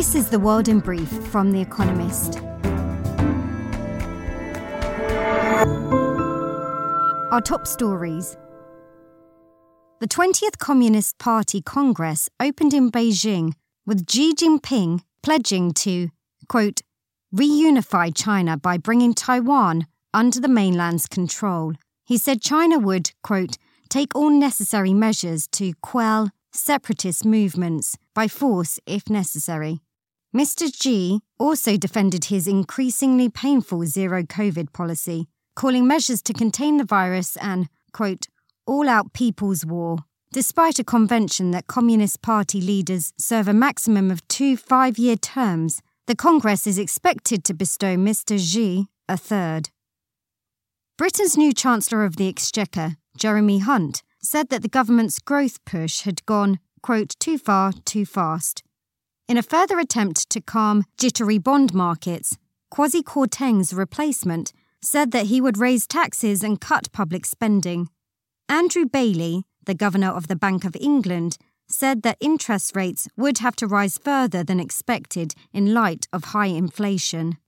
This is The World in Brief from The Economist. Our top stories. The 20th Communist Party Congress opened in Beijing with Xi Jinping pledging to, quote, reunify China by bringing Taiwan under the mainland's control. He said China would, quote, take all necessary measures to quell separatist movements by force if necessary. Mr. Xi also defended his increasingly painful zero COVID policy, calling measures to contain the virus an, quote, all out people's war, despite a convention that Communist Party leaders serve a maximum of two five year terms. The Congress is expected to bestow Mr. Xi a third. Britain's new Chancellor of the Exchequer, Jeremy Hunt, said that the government's growth push had gone, quote, too far, too fast. In a further attempt to calm jittery bond markets, Kwasi Kwarteng's replacement said that he would raise taxes and cut public spending. Andrew Bailey, the governor of the Bank of England, said that interest rates would have to rise further than expected in light of high inflation.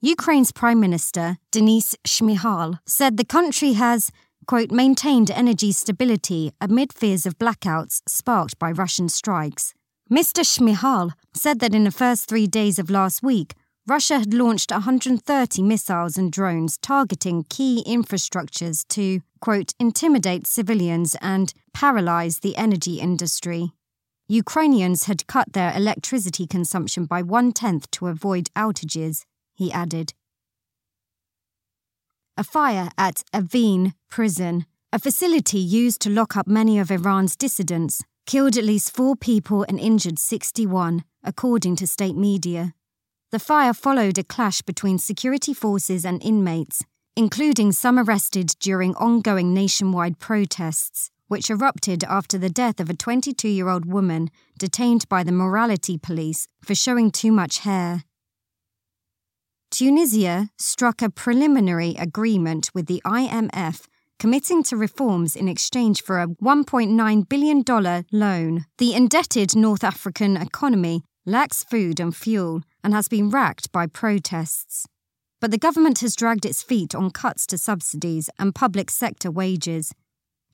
Ukraine's Prime Minister, Denis Shmyhal, said the country has, quote, maintained energy stability amid fears of blackouts sparked by Russian strikes. Mr. Shmyhal said that in the first three days of last week, Russia had launched 130 missiles and drones targeting key infrastructures to, quote, intimidate civilians and paralyze the energy industry. Ukrainians had cut their electricity consumption by one tenth to avoid outages, he added. A fire at Evin prison, a facility used to lock up many of Iran's dissidents, killed at least four people and injured 61, according to state media. The fire followed a clash between security forces and inmates, including some arrested during ongoing nationwide protests, which erupted after the death of a 22 year old woman detained by the morality police for showing too much hair. Tunisia struck a preliminary agreement with the IMF committing to reforms in exchange for a $1.9 billion loan. The indebted North African economy lacks food and fuel and has been racked by protests. But the government has dragged its feet on cuts to subsidies and public sector wages.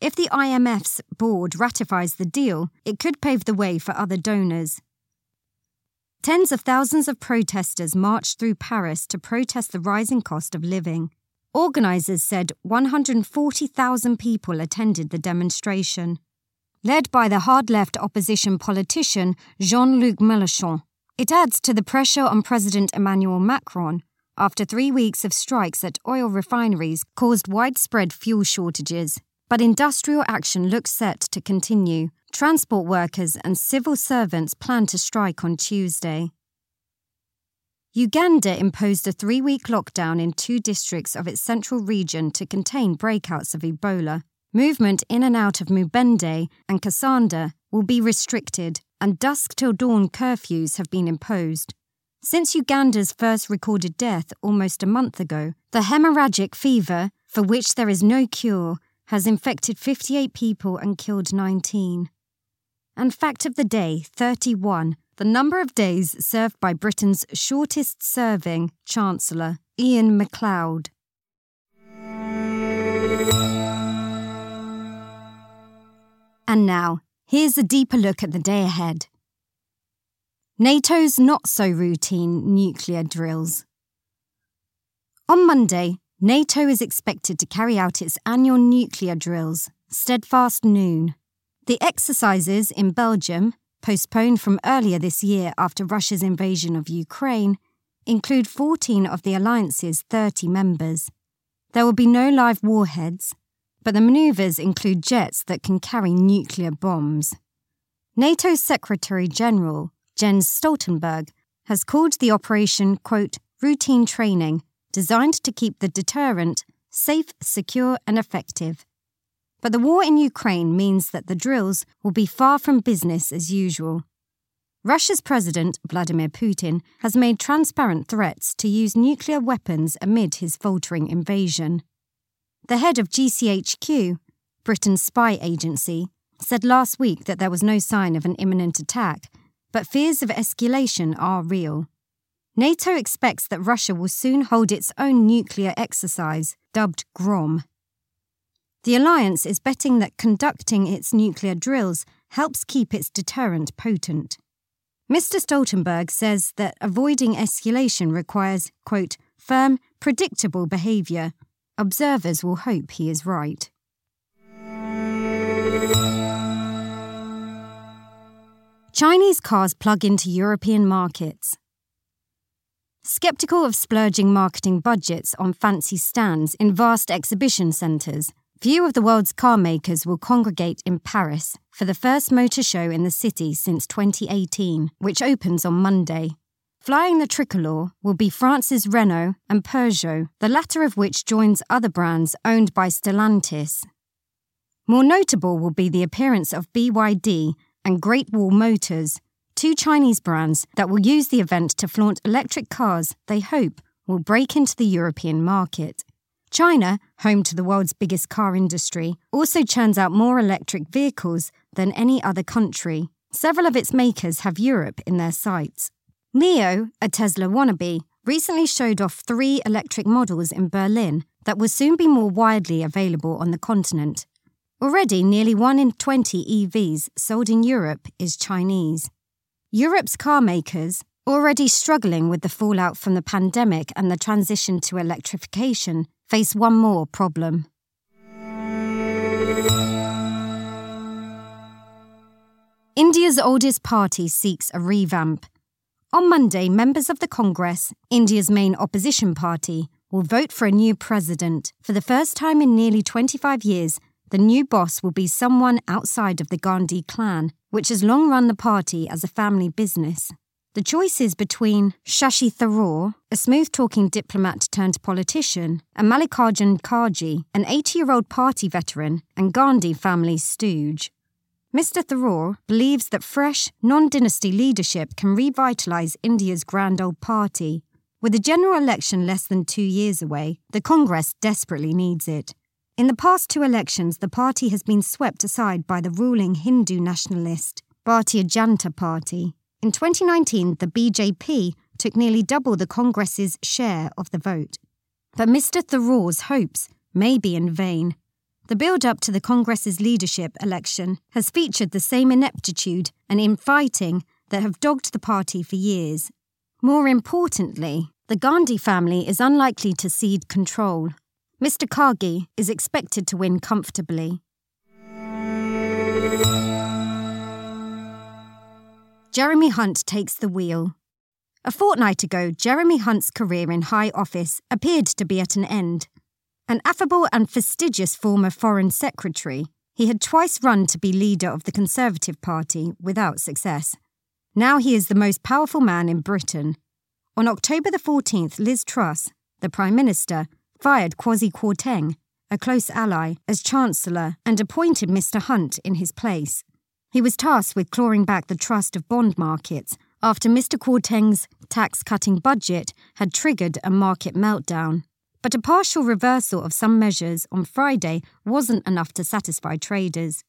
If the IMF's board ratifies the deal, it could pave the way for other donors. Tens of thousands of protesters marched through Paris to protest the rising cost of living. Organisers said 140,000 people attended the demonstration. Led by the hard left opposition politician Jean Luc Mélenchon, it adds to the pressure on President Emmanuel Macron after three weeks of strikes at oil refineries caused widespread fuel shortages. But industrial action looks set to continue. Transport workers and civil servants plan to strike on Tuesday. Uganda imposed a three week lockdown in two districts of its central region to contain breakouts of Ebola. Movement in and out of Mubende and Kassanda will be restricted, and dusk till dawn curfews have been imposed. Since Uganda's first recorded death almost a month ago, the hemorrhagic fever, for which there is no cure, has infected 58 people and killed 19. And fact of the day 31 the number of days served by Britain's shortest serving Chancellor, Iain Macleod. And now, here's a deeper look at the day ahead. NATO's not so routine nuclear drills. On Monday, NATO is expected to carry out its annual nuclear drills, Steadfast Noon. The exercises in Belgium, postponed from earlier this year after Russia's invasion of Ukraine, include 14 of the alliance's 30 members. There will be no live warheads, but the maneuvers include jets that can carry nuclear bombs. NATO Secretary General Jens Stoltenberg has called the operation, quote, routine training designed to keep the deterrent safe, secure, and effective. But the war in Ukraine means that the drills will be far from business as usual. Russia's President, Vladimir Putin, has made transparent threats to use nuclear weapons amid his faltering invasion. The head of GCHQ, Britain's spy agency, said last week that there was no sign of an imminent attack, but fears of escalation are real. NATO expects that Russia will soon hold its own nuclear exercise, dubbed GROM. The alliance is betting that conducting its nuclear drills helps keep its deterrent potent. Mr. Stoltenberg says that avoiding escalation requires, quote, firm, predictable behaviour. Observers will hope he is right. Chinese cars plug into European markets. Skeptical of splurging marketing budgets on fancy stands in vast exhibition centres, few of the world's car makers will congregate in Paris for the first motor show in the city since 2018, which opens on Monday. Flying the tricolor will be France's Renault and Peugeot, the latter of which joins other brands owned by Stellantis. More notable will be the appearance of BYD and Great Wall Motors, two Chinese brands that will use the event to flaunt electric cars they hope will break into the European market. China, home to the world's biggest car industry, also churns out more electric vehicles than any other country. Several of its makers have Europe in their sights. NIO, a Tesla wannabe, recently showed off three electric models in Berlin that will soon be more widely available on the continent, Already, nearly 1 in 20 EVs sold in Europe is Chinese. Europe's car makers, already struggling with the fallout from the pandemic and the transition to electrification, face one more problem. India's oldest party seeks a revamp. On Monday, members of the Congress, India's main opposition party, will vote for a new president. For the first time in nearly 25 years, the new boss will be someone outside of the Gandhi clan, which has long run the party as a family business. The choice is between Shashi Tharoor, a smooth talking diplomat turned politician, and Mallikarjun Kharge, an 80 year old party veteran and Gandhi family stooge. Mr. Tharoor believes that fresh, non dynasty leadership can revitalise India's grand old party. With the general election less than two years away, the Congress desperately needs it. In the past two elections, the party has been swept aside by the ruling Hindu nationalist Bharatiya Janata Party. In 2019, the BJP took nearly double the Congress's share of the vote. But Mr. Tharoor's hopes may be in vain. The build up to the Congress's leadership election has featured the same ineptitude and infighting that have dogged the party for years. More importantly, the Gandhi family is unlikely to cede control Mr. Kharge is expected to win comfortably. Jeremy Hunt takes the wheel. A fortnight ago, Jeremy Hunt's career in high office appeared to be at an end. An affable and fastidious former Foreign Secretary, he had twice run to be leader of the Conservative Party without success. Now he is the most powerful man in Britain. On October the 14th, Liz Truss, the Prime Minister, fired Kwasi Kwarteng, a close ally, as Chancellor and appointed Mr. Hunt in his place. He was tasked with clawing back the trust of bond markets after Mr. Kwarteng's tax cutting budget had triggered a market meltdown. But a partial reversal of some measures on Friday wasn't enough to satisfy traders.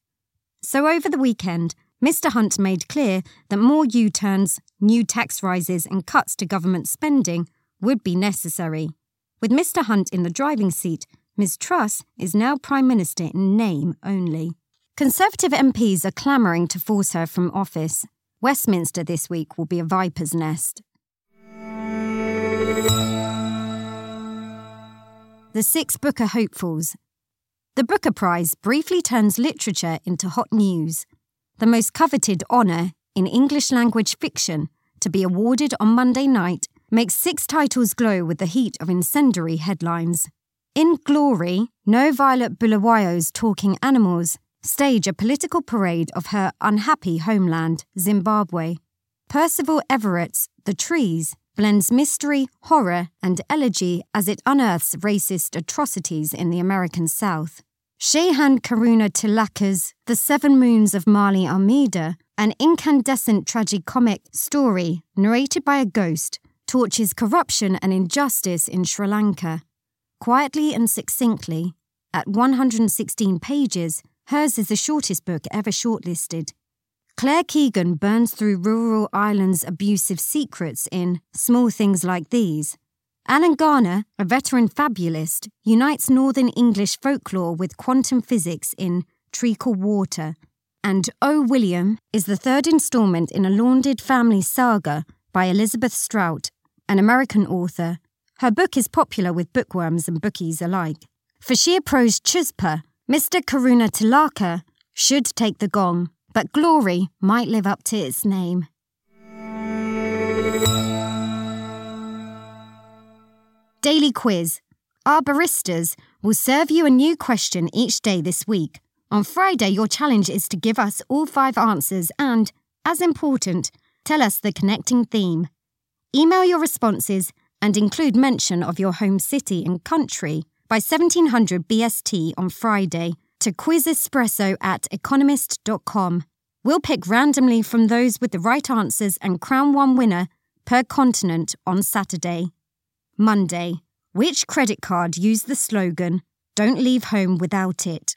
So over the weekend, Mr. Hunt made clear that more U turns, new tax rises, and cuts to government spending would be necessary. With Mr. Hunt in the driving seat, Ms. Truss is now Prime Minister in name only. Conservative MPs are clamouring to force her from office. Westminster this week will be a viper's nest. The Six Booker Hopefuls. The Booker Prize briefly turns literature into hot news, the most coveted honour in English language fiction to be awarded on Monday night makes six titles glow with the heat of incendiary headlines. In Glory, NoViolet Bulawayo's Talking Animals stage a political parade of her unhappy homeland, Zimbabwe. Percival Everett's The Trees blends mystery, horror, and elegy as it unearths racist atrocities in the American South. Shehan Karunatilaka's The Seven Moons of Maali Almeida, an incandescent tragicomic story narrated by a ghost, torches corruption and injustice in Sri Lanka. Quietly and succinctly, at 116 pages, hers is the shortest book ever shortlisted. Claire Keegan burns through rural Ireland's abusive secrets in Small Things Like These. Alan Garner, a veteran fabulist, unites Northern English folklore with quantum physics in Treacle Walker. And O. William is the third installment in a lauded family saga by Elizabeth Strout, an American author. Her book is popular with bookworms and bookies alike. For sheer prose chutzpah, Mr. Karunatilaka should take the gong, but glory might live up to its name. Daily Quiz. Our baristas will serve you a new question each day this week. On Friday, your challenge is to give us all five answers and, as important, tell us the connecting theme. Email your responses and include mention of your home city and country by 1700 BST on Friday to quizespresso at economist.com. We'll pick randomly from those with the right answers and crown one winner per continent on Saturday. Monday. Which credit card used the slogan, Don't leave home without it?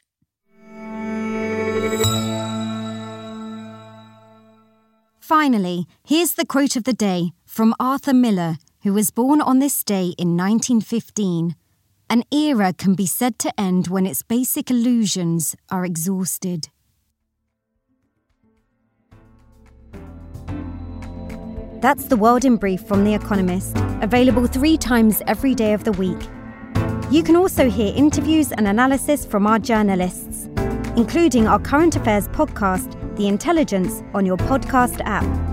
Finally, here's the quote of the day from Arthur Miller, who was born on this day in 1915. An era can be said to end when its basic illusions are exhausted. That's the world in brief from The Economist, available three times every day of the week. You can also hear interviews and analysis from our journalists, including our current affairs podcast, The Intelligence, on your podcast app.